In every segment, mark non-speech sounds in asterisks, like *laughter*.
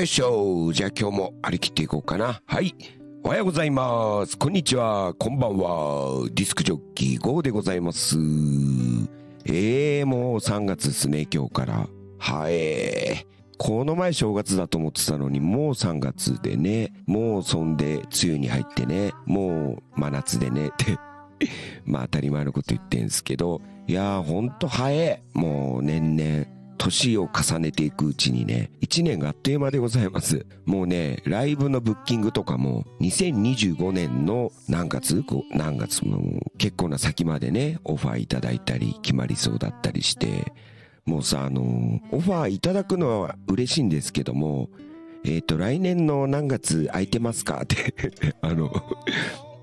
よいしょじゃあ今日も張り切っていこうかな。はい。おはようございます。こんにちは。こんばんは。ディスクジョッキー GO でございます。えー、もう3月ですね、今日から。はい。この前正月だと思ってたのに、もう3月でね、もうそんで梅雨に入ってね、もう真夏でね、って、*laughs* まあ当たり前のこと言ってんすけど、いやーほんと早い。もう年々。年を重ねていくうちにね、1年があっという間でございます。もうね、ライブのブッキングとかも、2025年の何月？何月も結構な先までね、オファーいただいたり、決まりそうだったりして、もうさ、あの、オファーいただくのは嬉しいんですけども、えっ、と、来年の何月空いてますか？って、*laughs* あの、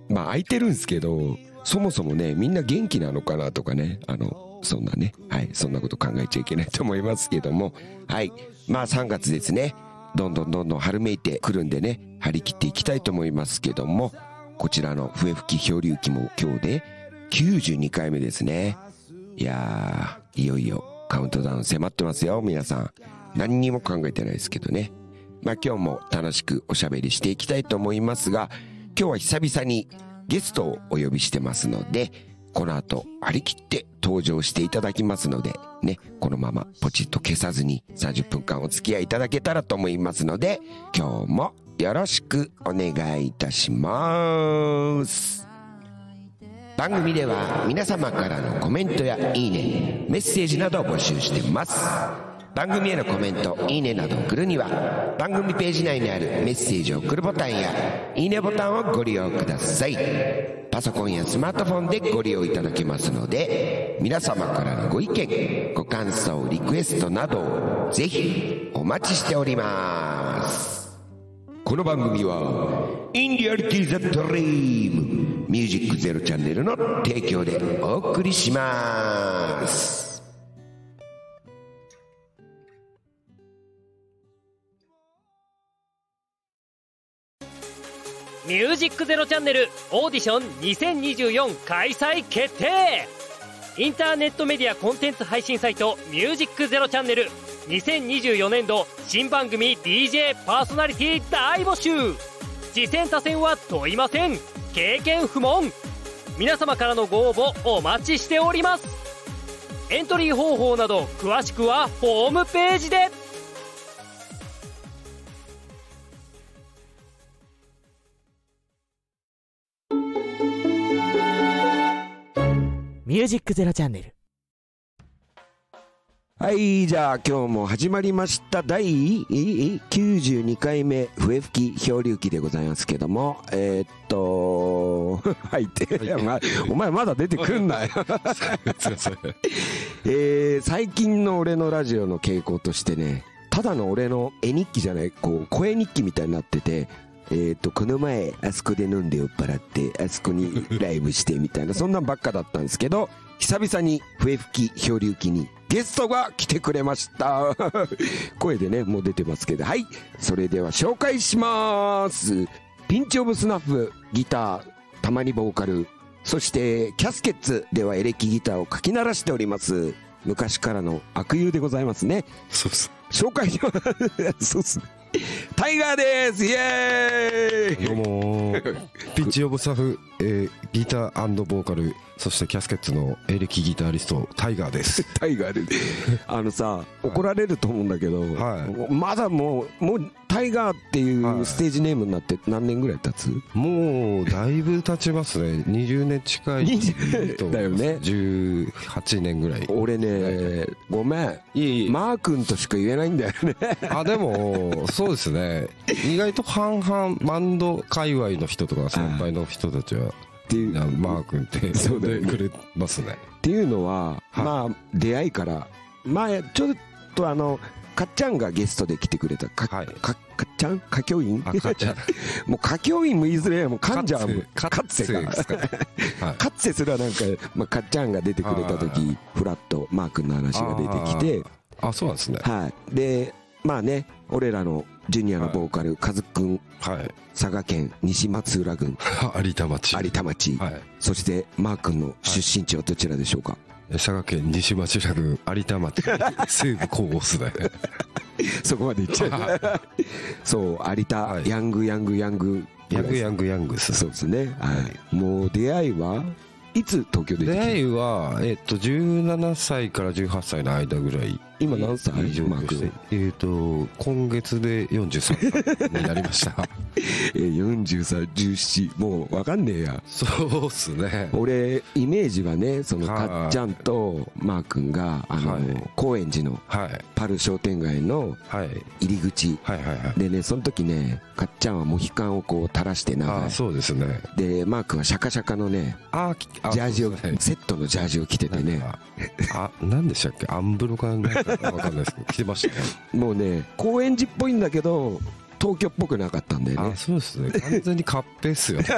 まあ空いてるんですけど、そもそもね、みんな元気なのかなとかね、あの、そんなね、はい、そんなこと考えちゃいけないと思いますけども、はい、まあ3月ですね、どんどんどんどん春めいてくるんでね、張り切っていきたいと思いますけども、こちらの笛吹き漂流記も今日で92回目ですね。いやー、いよいよカウントダウン迫ってますよ、皆さん。何にも考えてないですけどね。まあ今日も楽しくおしゃべりしていきたいと思いますが、今日は久々にゲストをお呼びしてますので、この後張り切って登場していただきますので、ね、このままポチッと消さずに30分間お付き合いいただけたらと思いますので、今日もよろしくお願いいたします。番組では皆様からのコメントやいいね、メッセージなどを募集してます。番組へのコメント、いいねなどを送るには、番組ページ内にあるメッセージを送るボタンや、いいねボタンをご利用ください。パソコンやスマートフォンでご利用いただけますので、皆様からのご意見、ご感想、リクエストなどをぜひお待ちしております。この番組は、インディアリティザドリーム、ミュージックゼロチャンネルの提供でお送りします。ミュージックゼロチャンネルオーディション2024開催決定インターネットメディアコンテンツ配信サイトミュージックゼロチャンネル2024年度新番組 DJ パーソナリティ大募集。次戦他戦は問いません。経験不問。皆様からのご応募お待ちしております。エントリー方法など詳しくはホームページで。ミュージックゼロチャンネル。はい、じゃあ今日も始まりました第ええ92回目笛吹き漂流記でございますけども、えーっと、*laughs* はいって、まあお前まだ出てくんなよ。*laughs* えー最近の俺のラジオの傾向としてね、ただの俺の絵日記じゃない、こう、声日記みたいになってて、えーっと、この前、あそこで飲んで酔っ払って、あそこにライブしてみたいな、*laughs* そんなんばっかだったんですけど、久々に笛吹き漂流記にゲストが来てくれました。*laughs* 声でね、もう出てますけど、はい。それでは紹介します。ピンチオブスナッフ、ギター、たまにボーカル、そして、キャスケッツではエレキギターをかき鳴らしております。昔からの悪友でございますね。そうっす。紹介します。*laughs* そうっすね。タイガーです。イエーイ。どうもー。ピッチオブサフ、えーギターボーカル、そしてキャスケッツのエレキギタリスト、タイガーです。タイガーで。あのさ、怒られると思うんだけど、はい。まだもう、もう、タイガーっていはいうステージネームになって何年ぐらい経つ？もう、だいぶ経ちますね。20年近い20と。だよね18年ぐらい。俺ね、ごめん。いえいえ。マー君としか言えないんだよね。あ、でも、そうですね。意外と半々、バンド界隈の人とか先輩の人たちは、っていう、なマー君って呼んでくれますね。っていうのは、はいまあ、出会いから、前、ちょっとあの、かっちゃんがゲストで来てくれた。か、はいか、かっちゃん？かっちゃん。*laughs* もう歌教員も言いづれえ、もうかんじゃん。かかっせか。か。っせすらなんか、まあ、かっちゃんが出てくれたはい時、フラット、マー君の話が出てきて、あ、そうなんですね。はい。で、まあね、俺らのジュニアのボーカル、カズくん、はい。佐賀県西松浦郡、*laughs* 有田町。有田町、はい。そして、マー君の出身地はどちらでしょうか、佐賀県西町郡有田町。西部高オスでそこまで言っちゃう。*laughs* そう有田、はい。ヤングヤングヤング。ヤングヤングヤングスそうですね。はい。もう出会いはいつ東京で出会いは、えっと、17歳から18歳の間ぐらい今何歳？に上マー京しえっと今月で43歳になりました。*laughs* え43、17もう分かんねえや。そうっすね。俺イメージはねそのはい。かっちゃんとマー君があの、はい。高円寺のはい。パル商店街のはい。入り口。はいはいはい。でねその時ねかっちゃんはモヒカンをこう垂らしてあ長い。あそうですね。でマー君はシャカシャカのねあきあジャージをセットのジャージを着ててね。あ何でしたっけ？アンブロかなんかわかんないですけど着てましたねもうね高円寺っぽいんだけど東京っぽくなかったんだよね。あそうですね。完全にカッペっすよ。ね *laughs*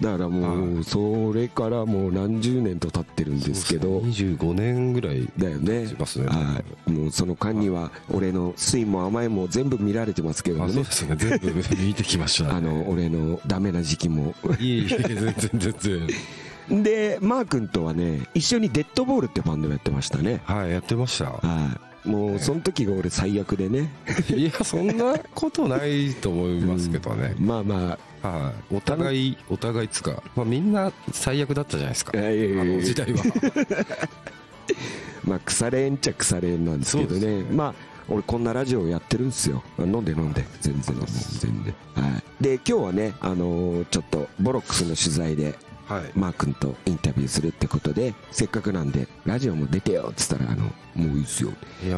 だからもはうそれからもう何十年と経ってるんですけど。25年ぐらいだよねしますね。はい。もうその間には俺の酸いも甘いも全部見られてますけどね。あそうですね。全部見てきましたあの俺のダメな時期も。いえいえ全然全然でマー君とはね一緒にデッドボールってバンドをやってましたね。はいやってました。はい。もうその時が俺最悪でね。いやそんなことないと思いますけどね、*laughs* まあまはい。お互いお互いつか、まあ、みんな最悪だったじゃないですか。あの時代は。*laughs* まあ腐れんっちゃ腐れんなんですけどそうね。まあ俺こんなラジオやってるんですよ。飲んで飲んで。全然飲んで。全然。はい。で今日はねあのーちょっとボロックスの取材ではい。マー君とインタビューするってことでせっかくなんでラジオも出てよっつったらあのもういいっすよ。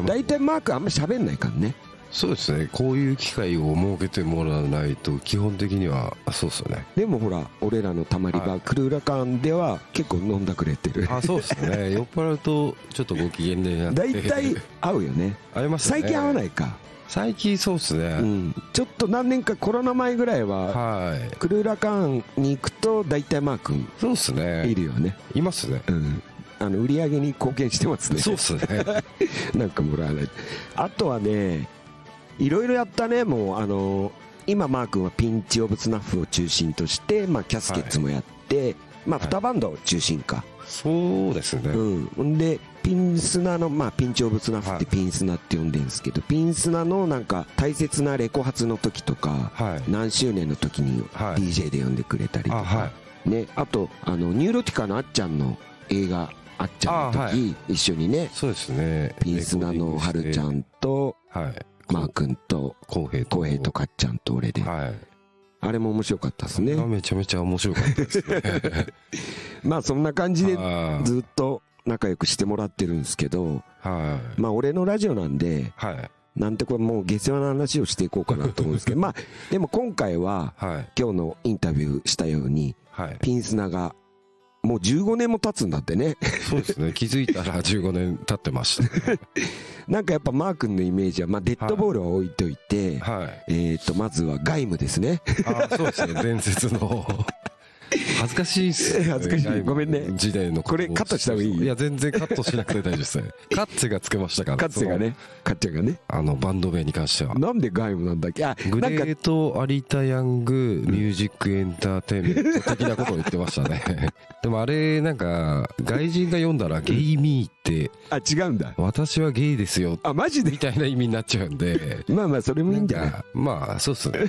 大体マー君あんま喋んないからね。そうですね。こういう機会を設けてもらわないと基本的にはあそうですよね。でもほら俺らのたまり場、はい。クルーラ館では結構飲んだくれてる。あそうですね。*laughs* 酔っ払うとちょっとご機嫌になって。大体会うよね。会いますね。最近会わないか、最近そうですね、うん、ちょっと何年かコロナ前ぐらいははい。クルーラ館に行くと大体マー君そうですいねるよね、いますね。うん、あの売り上げに貢献してますね。そうですね。*laughs* なんかもらわない。あとはねいろいろやったね。もうあの今マー君はピンチ・オブ・スナッフを中心として、まあ、キャスケッツもやって、まあはい2バンド中心か、そうですね、うんでピンスナの、まあ、ピンチ・オブ・スナッフってはい。ピンスナって呼んでるんですけど、ピンスナのなんか大切なレコ発の時とかはい。何周年の時にはい。DJ で呼んでくれたりとか、あはね、あとあのニューロティカのあっちゃんの映画あっちゃんの時、一緒にねそうですね。ピンスナのはるちゃんとはい。マー君と浩平と。浩平とかっちゃんと俺で。はい。あれも面白かったですね。めちゃめちゃ面白かったですね。*laughs* まあそんな感じでずっと仲良くしてもらってるんですけどはい。まあ俺のラジオなんではい。なんてこれもう下世話な話をしていこうかなと思うんですけど *laughs* まあでも今回ははい。今日のインタビューしたようにはい。ピンスナがもう15年も経つんだってね。そうですね。*laughs* 気づいたら15年経ってましたね。*laughs* なんかやっぱマー君のイメージはまあデッドボールは置いといて、はい。えっとまずは外務ですね。あそうですね。伝説の恥ずかしいっすね。恥ずかしい。ごめんね。時代のこれカットした方がいい。いや全然カットしなくて大丈夫ですね。*laughs* カッツェがつけましたから。かつてがね。かっちゃんがね。あのバンド名に関しては。なんで外務なんだっけ？あグレート・有田・ヤング・ミュージック・エンターテインメント的なことを言ってましたね。*laughs* でもあれなんか外人が読んだらゲイミーって。あ違うんだ。私はゲイですよ。あマジで？みたいな意味になっちゃうんで。まあまあそれもいいんじゃない？まあそうっすね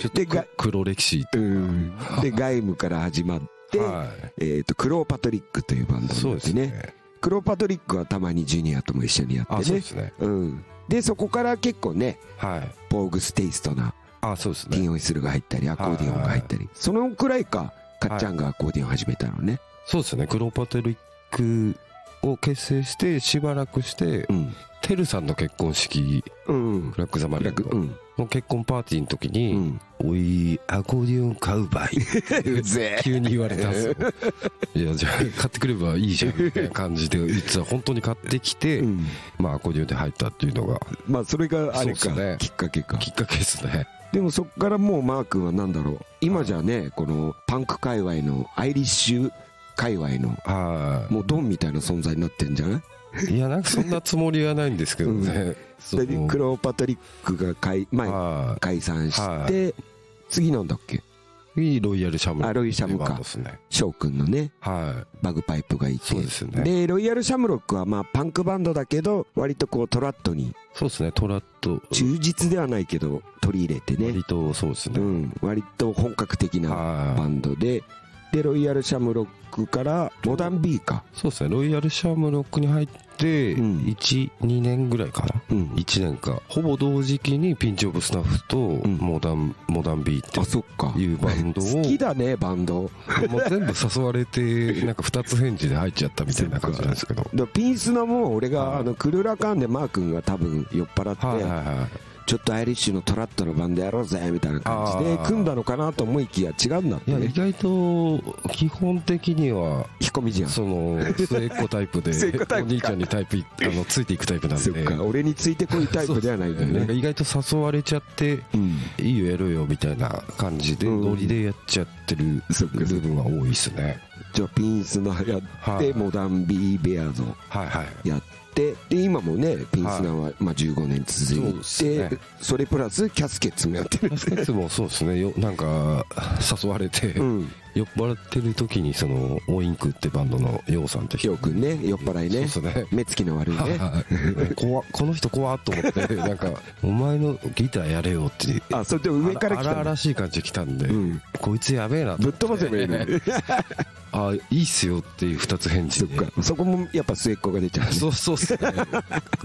ちょっと黒歴史うん。で外務から始まって、はえっとクローパトリックというバンドいそうですになってね。ね。クローパトリックはたまにジュニアとも一緒にやあってね。そうですね。うん。でそこから結構ねはい。ポーグステイストなあそうですね。ピンホイッスルが入ったりアコーディオンが入ったり。そのくらいかかっちゃんがアコーディオン始めたのね。そうですね。クロパトリックを結成してしばらくしてうん。てるさんの結婚式うん。ブラック・ザ・マリンの。うんの結婚パーティーの時うにん「おいアコーディオン買うばい」うぜ急に言われたんですよ。いやじゃあ買ってくればいいじゃんみたいな感じでいつは本当に買ってきて、うん。まあアコーディオンで入ったっていうのが。まあそれがあれか。ね。きっかけか。きっかけですね。でもそっからもうマー君は何だろう。今じゃねこのパンク界隈のアイリッシュ界隈のはもうドンみたいな存在になってんじゃない？いいやなんかそんなつもりはないんですけどね、そでのクローパトリックが解,、まあ、は解散して、は次なんだっけ？次ロイヤルシャム。ロックあロイシャムか。翔くんのね。はバグパイプがいいて。そうですよね。でロイヤルシャムロックはまあパンクバンドだけど割とこうトラットに。そうですね。トラット。忠実ではないけど取り入れてね。割とそうですね、うん。割と本格的なバはい。ンドででロイヤルシャムロックからモダン B かそうですね。ロイヤルシャムロックに入ってうん。12年ぐらいかな。うん。1年か。ほぼ同時期にピンチオブスタッフとん。モダン、モダンビーってあそっか。いうバンドを。*laughs* 好きだねバンド。もう全部誘われて *laughs* なんか二つ返事で入っちゃったみたいな感じなんですけど。でピンスナも俺がはい。あのクルラカンでマー君が多分酔っ払って、はいはいはいちょっとアイリッシュのトラットのバンドやろうぜみたいな感じで組んだのかなと思いきや違うんだってね。いや意外と基本的には引っ込みじゃんそその末っ子タイプで *laughs* お兄ちゃんにタイプいあのついていくタイプなんっでか俺についてこいタイプではないんだよね。なんか意外と誘われちゃってうんいいよやろうよみたいな感じでうん。ノリでやっちゃってる部分が多いですね。じゃあピンスナやっはい。てモダンビーベアーズをはいはい。やってで今もねピンスナはまあ15年続いてね。それプラスキャスケッツもやってる。いつもそうですね。よなんか誘われて、うん。酔っ払ってる時にそのオインクってバンドのヨウさんってヒョウ君ね酔っ払いね。そうね。目つきの悪いね。はいこの人怖っと思ってなんか *laughs* お前のギターやれよって。あそれで上から来た荒々しい感じで来たんで、うん。こいつやべえなとぶっ飛ばせばいいのに。*laughs* あいいっすよっていう二つ返そ事で。っか。そこもやっぱ末っ子が出ちゃうね。*laughs* そうそうっすね。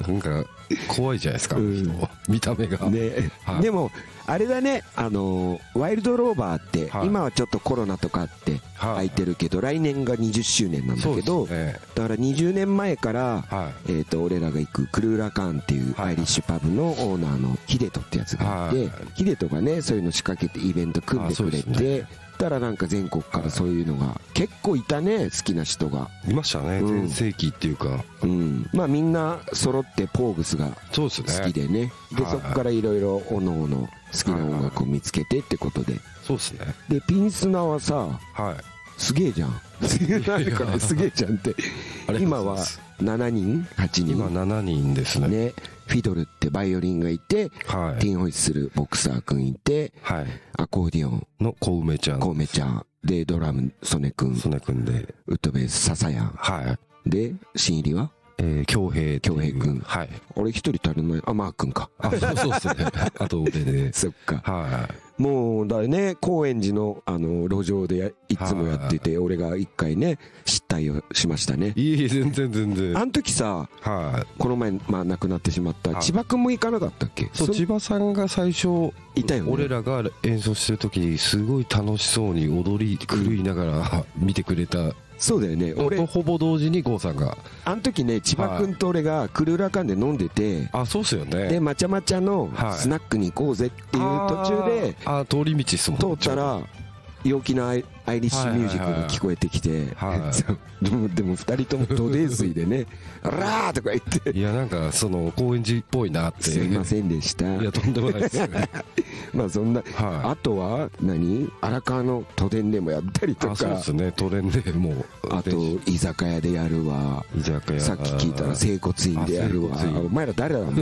なんか怖いじゃないですか、うん。見た目が、ね。はい。でもあれだね。あのーワイルドローバーってはい。今はちょっとコロナとかあってはい。空いてるけど来年が20周年なんだけどすね。だから20年前からはい。えー、と俺らが行くクルーラカーンっていうはい。アイリッシュパブのオーナーのヒデトってやつがいて、はい。ヒデトがねそういうの仕掛けてイベント組んでくれて、ですたらなんか全国からそういうのが結構いたね好きな人が、いましたね。うん。全盛期っていうか、うん、まあみんな揃ってポーグスが好きでね。ではいそこからいろいろおのおの好きな音楽を見つけてってことで。そうですね。でピンスナはさはい。すげえじゃん。*laughs* すげえじゃんって。今は7人？8人？今7人ですね。ね。フィドルってバイオリンがいてはい。ティンホイッスルボクサーくんいてはい。アコーディオン。の小梅ちゃん。コウメちゃん。でドラムソネくん。曽根くんで。ウッドベースササヤン。はい。で新入りは？えー恭平っていう恭平くん。はい。俺一人足りない。あマー君か。あそうそうですね。*laughs* あと俺でそっか。はもうだね。高円寺のあの路上でやいつもやってて俺が一回ね失態をしましたね。いいえ全然全然。あの時さはい。この前まあ亡くなってしまったはい。千葉君も行かなかったっけ？そう千葉さんが最初いたよね。俺らが演奏してる時にすごい楽しそうに踊り狂いながら見てくれたそうだよね。俺とほぼ同時に郷さんが。あの時ね千葉君と俺がクルーラカンで飲んでてあそうっすよね。でまちゃまちゃのはい。スナックに行こうぜっていう途中であーあー通り道っすもん通ったら陽気なアイアイリッシュミュージックが聞こえてきて *laughs* でもでも2人とも土泥水でね「*laughs* あらー!」とか言って。いやなんかその高円寺っぽいなっ「て。すいませんでした。いやとんでもないですね」*laughs* まあそんなはあとは何？荒川の都電でもやったりいとか。あそうですね。トレンでもうあと居酒屋でやるわ。居酒屋。さっき聞いたら整骨院でやるわ。お前ら誰だもん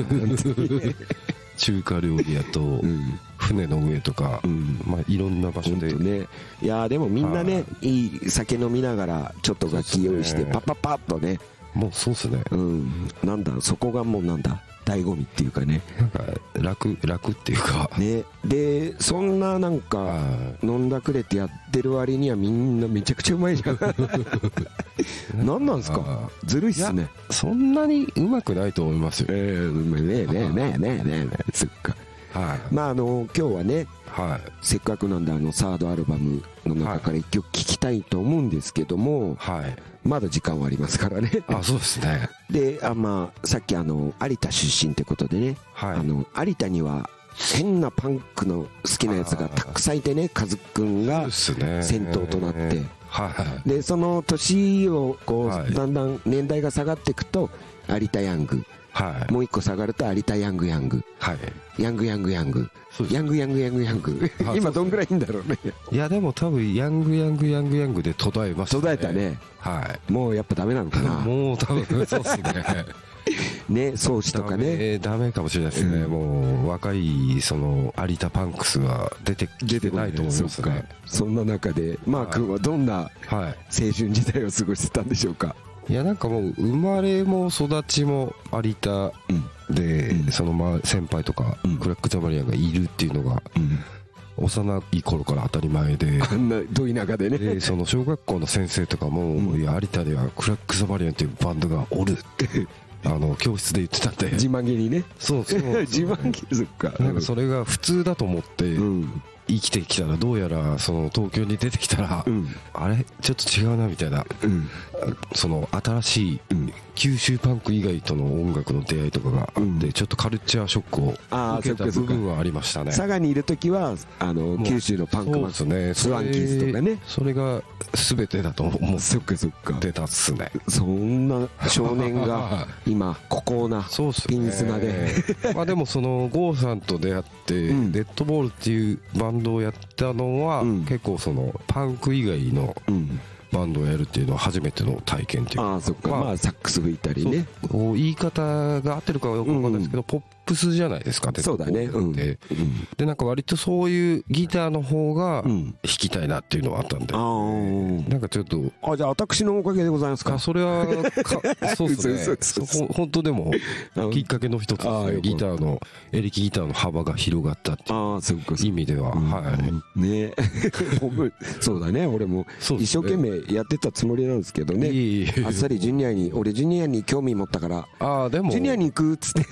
中華料理屋とうん。船の上とかうん。まあいろんな場所で。ね。いやーでもみんなねい。い酒飲みながらちょっと楽器用意してパッパッパッとね。もうそうっすね。うん。なんだ？そこがもうなんだ？醍醐味っていうかね。なんか楽楽っていうか。ね。でそんななんかは飲んだくれてやってる割にはみんなめちゃくちゃうまいじゃん。*laughs* 何なんすか？あずるいっすね。そんなにうまくないと思いますよ。ええねえねえねえねえねえそっかはいまああの今日はねはい。せっかくなんであのサードアルバムの中から一曲聴きたいと思うんですけども、はい。まだ時間はありますからね。あそうですね。*laughs* であまあさっきあの有田出身ってことでね、はい。あの有田には変なパンクの好きなやつがたくさんいてねカズくんが先頭となって。はい。でその年をこう、はい。だんだん年代が下がっていくと有田ヤングはい。もう一個下がると有田ヤングヤング。はい。ヤングヤングヤング。ヤングヤングヤングヤング。あ今どんぐらいいいんだろうね。いやでも多分ヤングヤングヤングヤングで途絶えました途絶えたね。はい。もうやっぱダメなのかな。もう多分そうですね。*laughs* ね装置とかね。ダメダメかもしれないですね、うん。もう若いその有田パンクスが出てきてないと思いますね。そんな中でマー君はどんなはい。青春時代を過ごしてたんでしょうか？いやなんかもう生まれも育ちも有田で、うん。そのまあ先輩とか、うん。クラック・ザ・マリアンがいるっていうのがうん幼い頃から当たり前で。*laughs* あんなど田舎でね。でその小学校の先生とかも、うん。いや有田ではクラック・ザ・マリアンっていうバンドがおるって *laughs* あの教室で言ってたんで自慢げにね。そうそう。*laughs* 自慢げそっか。なんかそれが普通だと思ってうん生きてきたらどうやらその東京に出てきたら、うん。あれ？ちょっと違うなみたいな。うん。その新しいうん。九州パンク以外との音楽の出会いとかがあって、うん。ちょっとカルチャーショックを受けた部分はありましたね。佐賀にいる時はあの九州のパンクマン。そうですね。スワンキーズとかね。それが全てだと思っそっかそっか。てたっすね。そんな少年が *laughs* 今孤高なそうっすね。ピンスナで。まあでもその郷さんと出会って、うん。デッドボールっていうバンドをやったのは、うん。結構そのパンク以外のうん。バンドをやるっていうのは初めての体験っていうか。ああそっか。まあまあサックス吹いたりね。こう。言い方が合ってるかはよくわかんないですけど、ポップスじゃないですかそうだね。うん。ででなんか割とそういうギターの方がうん。弾きたいなっていうのはあったんで、あー。なんかちょっと。あじゃあ私のおかげでございますか。あそれはか *laughs* そうですね。本当でもあきっかけの一つですね。ギターのエレキギターの幅が広がったっていう意味では、はい。いね。*laughs* 僕そうだね。俺も一生懸命やってたつもりなんですけどね。あっさりジュニアに俺ジュニアに興味持ったから。ああでも。ジュニアに行くっつって。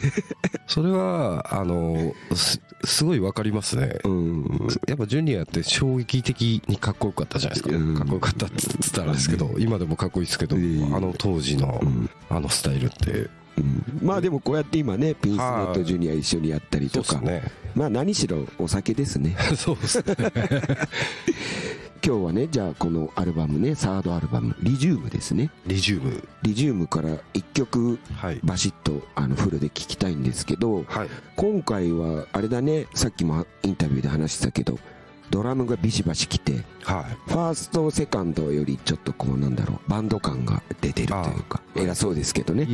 そ *laughs* れはあのすすごいわかりますね。うん。やっぱジュニアって衝撃的にかっこよかったじゃないですか、うん。かっこよかったっつったらですけど今でもかっこいいですけど、あの当時のうんあのスタイルって。うん。まあでもこうやって今ねピンスネットジュニア一緒にやったりとか。ね。まあ何しろお酒ですね。*laughs* そうですね *laughs* 今日はねじゃあこのアルバムねサードアルバム「リジューム」ですね。リジューム。リジュームから1曲はい。バシッとあのフルで聴きたいんですけどはい。今回はあれだねさっきもインタビューで話してたけどドラムがビシバシ来てはい。ファーストセカンドよりちょっとこうなんだろうバンド感が出てるというか偉そうですけどね。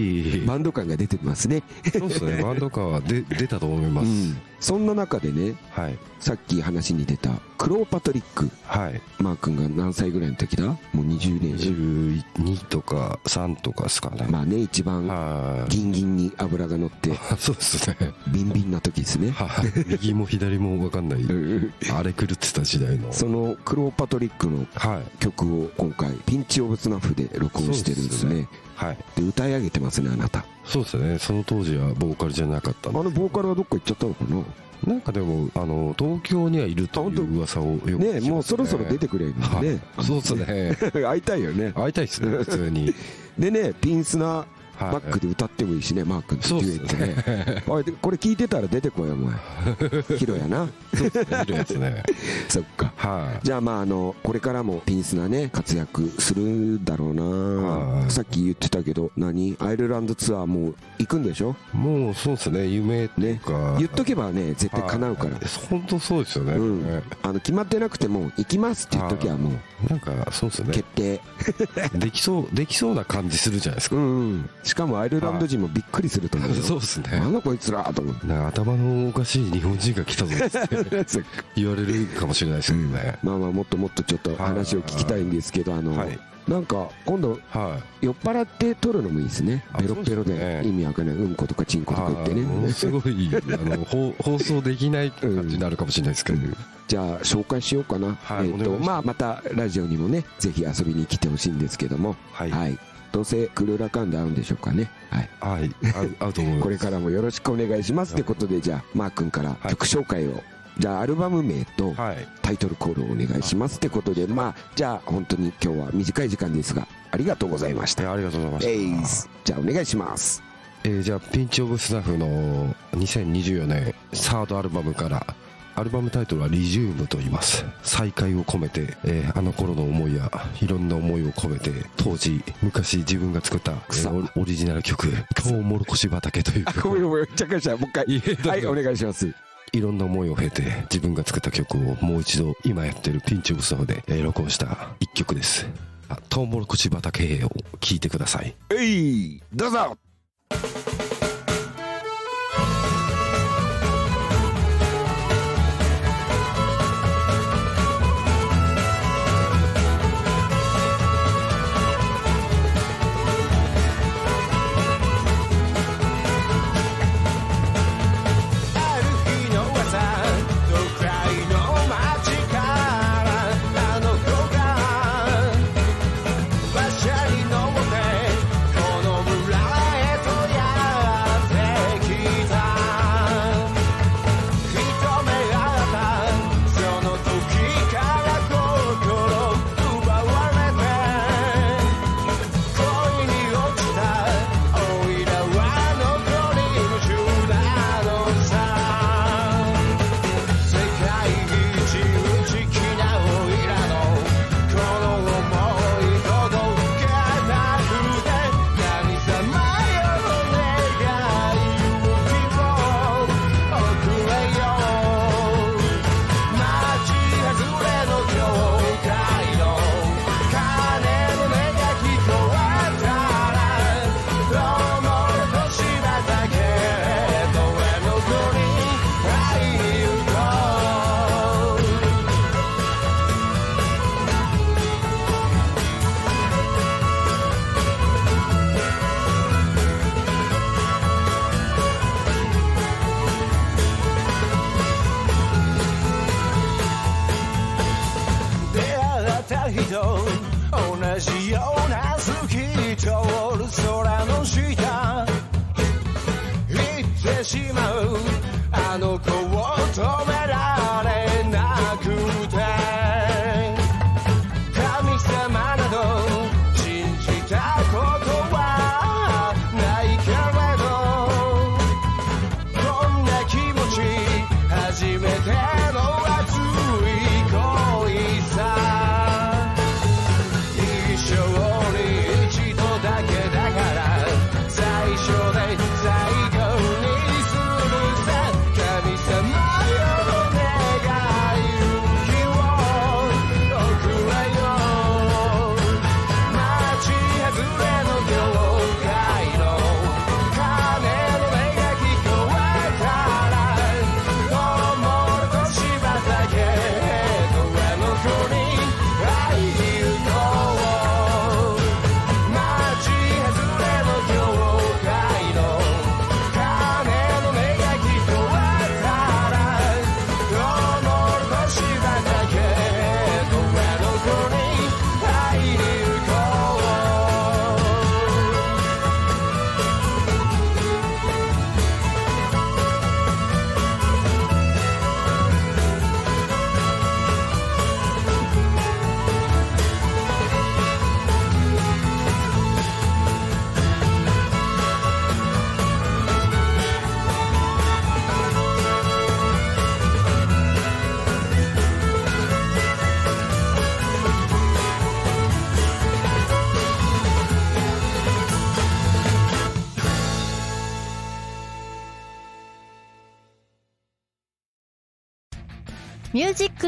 バンド感が出てますね。そうですね。*laughs* バンドカーはで出たと思います、うん。そんな中でねはい。さっき話に出たクローパトリック。はい。マー君が何歳ぐらいの時だ？もう20年。22とか3とかですかね、まあね一番はい。ギンギンに油が乗って *laughs* そうですね。ビンビンな時ですね。はい。右も左も分かんない。あれ狂ってた時代の。そのクローパトリックのはい。曲を今回ピンチオブスナフで録音してるんですね。はい。で歌い上げてますねあなた。そうですね。その当時はボーカルじゃなかったあのボーカルはどっか行っちゃったのかな？なんかでもあの東京にはいるという噂をよくね。えもうそろそろ出てくれるんね。い。そうですね。*laughs* 会いたいよね。会いたいですね普通に。*laughs* でねピンスナはいバックで歌ってもいいしねマー君とそうデュエットですね。ねおいでこれ聞いてたら出てこいよお前。*laughs* ヒロやな。*laughs* そっか。はい。じゃあまああのこれからもピンスナね活躍するだろうな。はい。さっき言ってたけど何？アイルランドツアーもう行くんでしょ？もうそうですね夢っていうか。言っとけばね絶対叶うから。はい。本当そうですよね、うん。あの決まってなくても行きますって言っときゃもうなんかそうですね。決定。*laughs* できそうできそうな感じするじゃないですかしかもアイルランド人もびっくりすると思うよ。*laughs* そうですね。なんだこいつらと思頭のおかしい日本人が来たぞって *laughs* 言われるかもしれないですけどね、まあまあもっともっとちょっと話を聞きたいんですけどあの、はい。なんか今度はい。酔っ払って撮るのもいいですね。あペロッペロで意味わかんないうんことかちんことか言ってね。はいものすごいあの放放送できない感じになるかもしれないですけど、じゃあ紹介しようかな、えっ、とまあまたラジオにもねぜひ遊びに来てほしいんですけども。はい。はいどうせクルーラカンで会うんでしょうかね。はい。はい。合うと思います。*laughs* これからもよろしくお願いしますってことでじゃあマー君からはい。曲紹介を、じゃあアルバム名とはい。タイトルコールをお願いしますってことでまあじゃあ本当に今日は短い時間ですがありがとうございました。えありがとうございました。えじゃあお願いします。えーじゃあピンチオブスナフの2024年サードアルバムから「アルバムタイトルは「リジューム」と言います。再会を込めて、えーあの頃の思いやいろんな思いを込めて当時昔自分が作った、えーオオリジナル曲「トウモロコシ畑」というご曲めんごめん着火したもう一回。はいお願いします。いろんな思いを経て自分が作った曲をもう一度今やってるピンチオブスターで、えー録音した一曲です。あトウモロコシ畑を聴いてください。えいどうぞ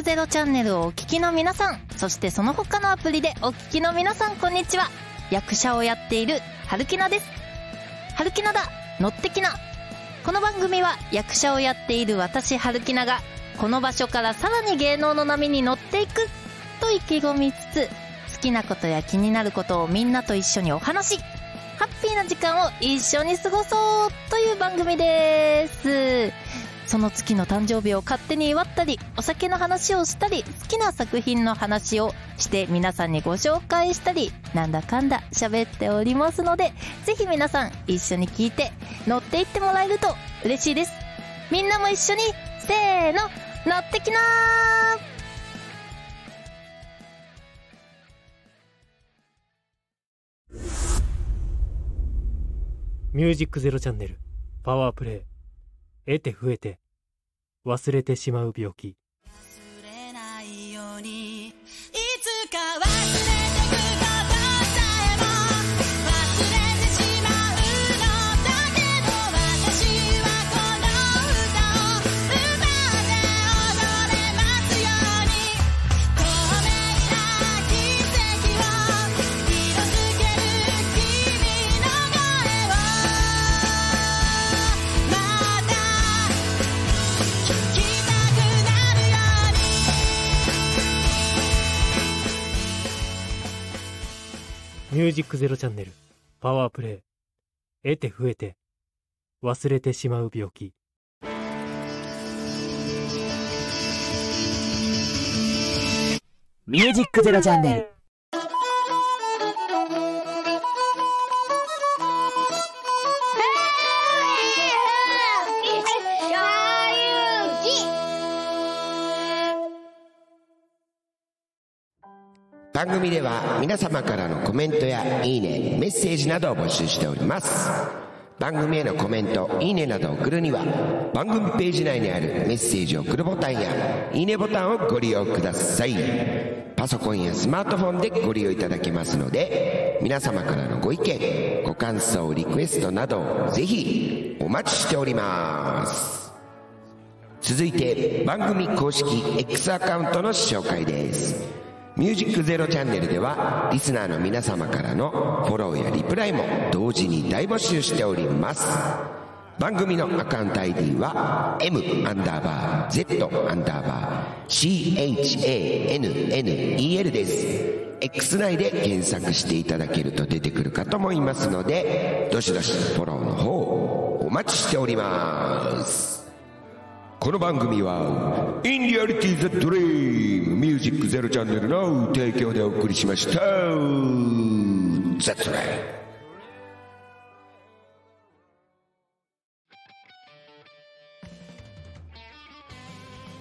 ゼロチャンネルをお聞きの皆さん、そしてその他のアプリでお聞きの皆さん、こんにちは。役者をやっている、春木菜です。春木菜だ乗ってきなこの番組は役者をやっている私、春木菜が、この場所からさらに芸能の波に乗っていく、と意気込みつつ、好きなことや気になることをみんなと一緒にお話し、ハッピーな時間を一緒に過ごそうという番組です。その月の誕生日を勝手に祝ったり、お酒の話をしたり、好きな作品の話をして皆さんにご紹介したり、なんだかんだ喋っておりますので、ぜひ皆さん一緒に聞いて乗っていってもらえると嬉しいです。みんなも一緒に、せーの、乗ってきなー。ミュージックゼロチャンネル、パワープレイ。得て増えて、忘れてしまう病気。ミュージックゼロチャンネルパワープレイ得て増えて忘れてしまう病気。ミュージックゼロチャンネル。番組では皆様からのコメントやいいねメッセージなどを募集しております。番組へのコメントいいねなどを送るには番組ページ内にあるメッセージを送るボタンやいいねボタンをご利用ください。パソコンやスマートフォンでご利用いただけますので皆様からのご意見ご感想リクエストなどをぜひお待ちしております。続いて番組公式 X アカウントの紹介です。ミュージックゼロチャンネルではリスナーの皆様からのフォローやリプライも同時に大募集しております。番組のアカウント ID は M アンダーバー Z アンダーバー CHANNEL です。X 内で検索していただけると出てくるかと思いますのでどしどしフォローの方お待ちしております。この番組は、インリアリティザドリームミュージックゼロチャンネルの提供でお送りしました。That's right.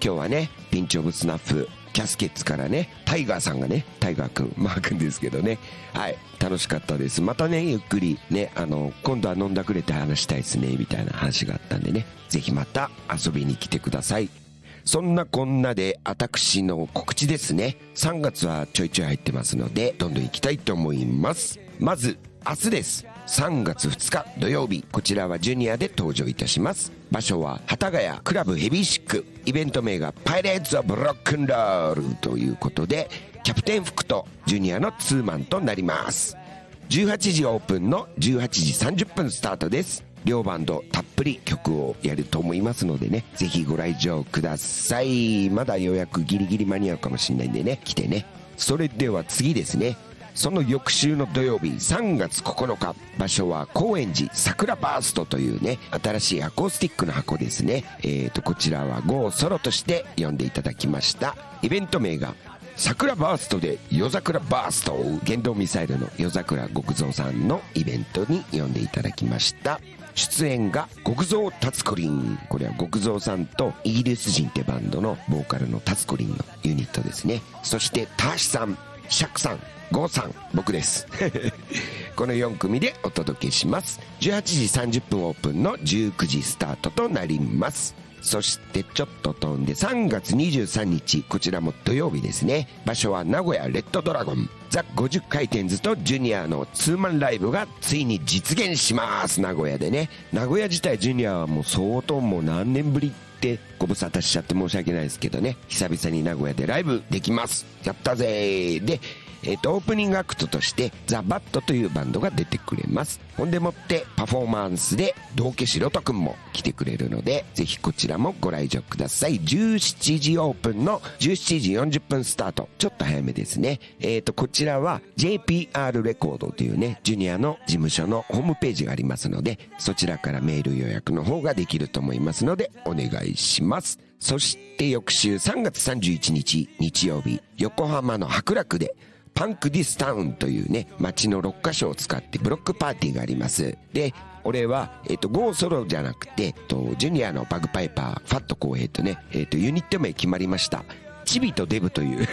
今日はね、ピンチオブスナッフ、キャスケッツからね、タイガーさんがね、タイガーくん、マーくんですけどね、はい、楽しかったです。またね、ゆっくりね、あの、今度は飲んだくれて話したいですね、みたいな話があったんでね、ぜひまた遊びに来てください。そんなこんなで、私の告知ですね。3月はちょいちょい入ってますので、どんどん行きたいと思います。まず、明日です。3月2日土曜日、こちらはジュニアで登場いたします。場所は、幡ヶ谷クラブヘビーシック。イベント名がパイレーツ・オブ・ロックンロールということで、キャプテン福とジュニアのツーマンとなります。18時オープンの18時30分スタートです。両バンドたっぷり曲をやると思いますのでね、ぜひご来場ください。まだ予約ギリギリ間に合うかもしれないんでね、来てね。それでは次ですね。その翌週の土曜日3月9日場所は高円寺桜バーストというね新しいアコースティックの箱ですね。えーとこちらは GO ソロとして呼んでいただきました。イベント名が桜バーストで夜桜バーストを原動ミサイルの夜桜極蔵さんのイベントに呼んでいただきました。出演が極蔵達子林。これは極蔵さんとイギリス人ってバンドのボーカルの達子林のユニットですね。そしてターシさん。シャクさんゴーさん僕です。*laughs* この4組でお届けします。18時30分オープンの19時スタートとなります。そしてちょっと飛んで3月23日こちらも土曜日ですね。場所は名古屋レッドドラゴン。ザ50回転ズとジュニアのツーマンライブがついに実現します。名古屋でね。名古屋自体ジュニアはもう相当もう何年ぶりてご無沙汰しちゃって申し訳ないですけどね。久々に名古屋でライブできます。やったぜー。でえっ、と、オープニングアクトとして、ザ・バットというバンドが出てくれます。ほんでもって、パフォーマンスで、道化師ロトくんも来てくれるので、ぜひこちらもご来場ください。17時オープンの17時40分スタート。ちょっと早めですね。えっ、と、こちらは JPR レコードというね、ジュニアの事務所のホームページがありますので、そちらからメール予約の方ができると思いますので、お願いします。そして翌週3月31日日曜日、横浜の白楽で、パンクディスタウンというね、街の6カ所を使ってブロックパーティーがあります。で、俺は、えっ、と、ゴーソロじゃなくて、えっと、ジュニアのバグパイパー、ファット公平とね、えっ、と、ユニット名決まりました。チビとデブという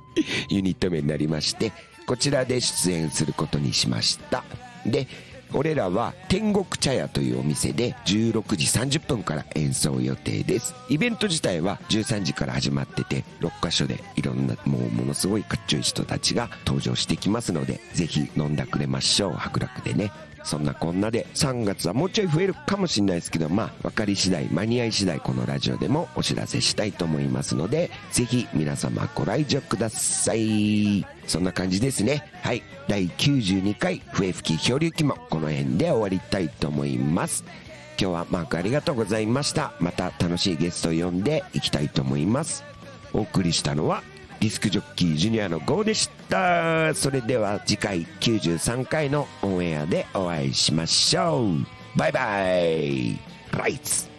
*laughs* ユニット名になりまして、こちらで出演することにしました。で、俺らは天国茶屋というお店で16時30分から演奏予定です。イベント自体は13時から始まってて6カ所でいろんなもうものすごいかっちょい人たちが登場してきますのでぜひ飲んだくれましょう。白楽でね。そんなこんなで3月はもうちょい増えるかもしれないですけどまあ分かり次第間に合い次第このラジオでもお知らせしたいと思いますのでぜひ皆様ご来場ください。そんな感じですね。はい。第92回笛吹き漂流記もこの辺で終わりたいと思います。今日はマークありがとうございました。また楽しいゲストを呼んでいきたいと思います。お送りしたのはディスクジョッキージュニアの GO でした。それでは次回93回のオンエアでお会いしましょう。バイバイ。ライツ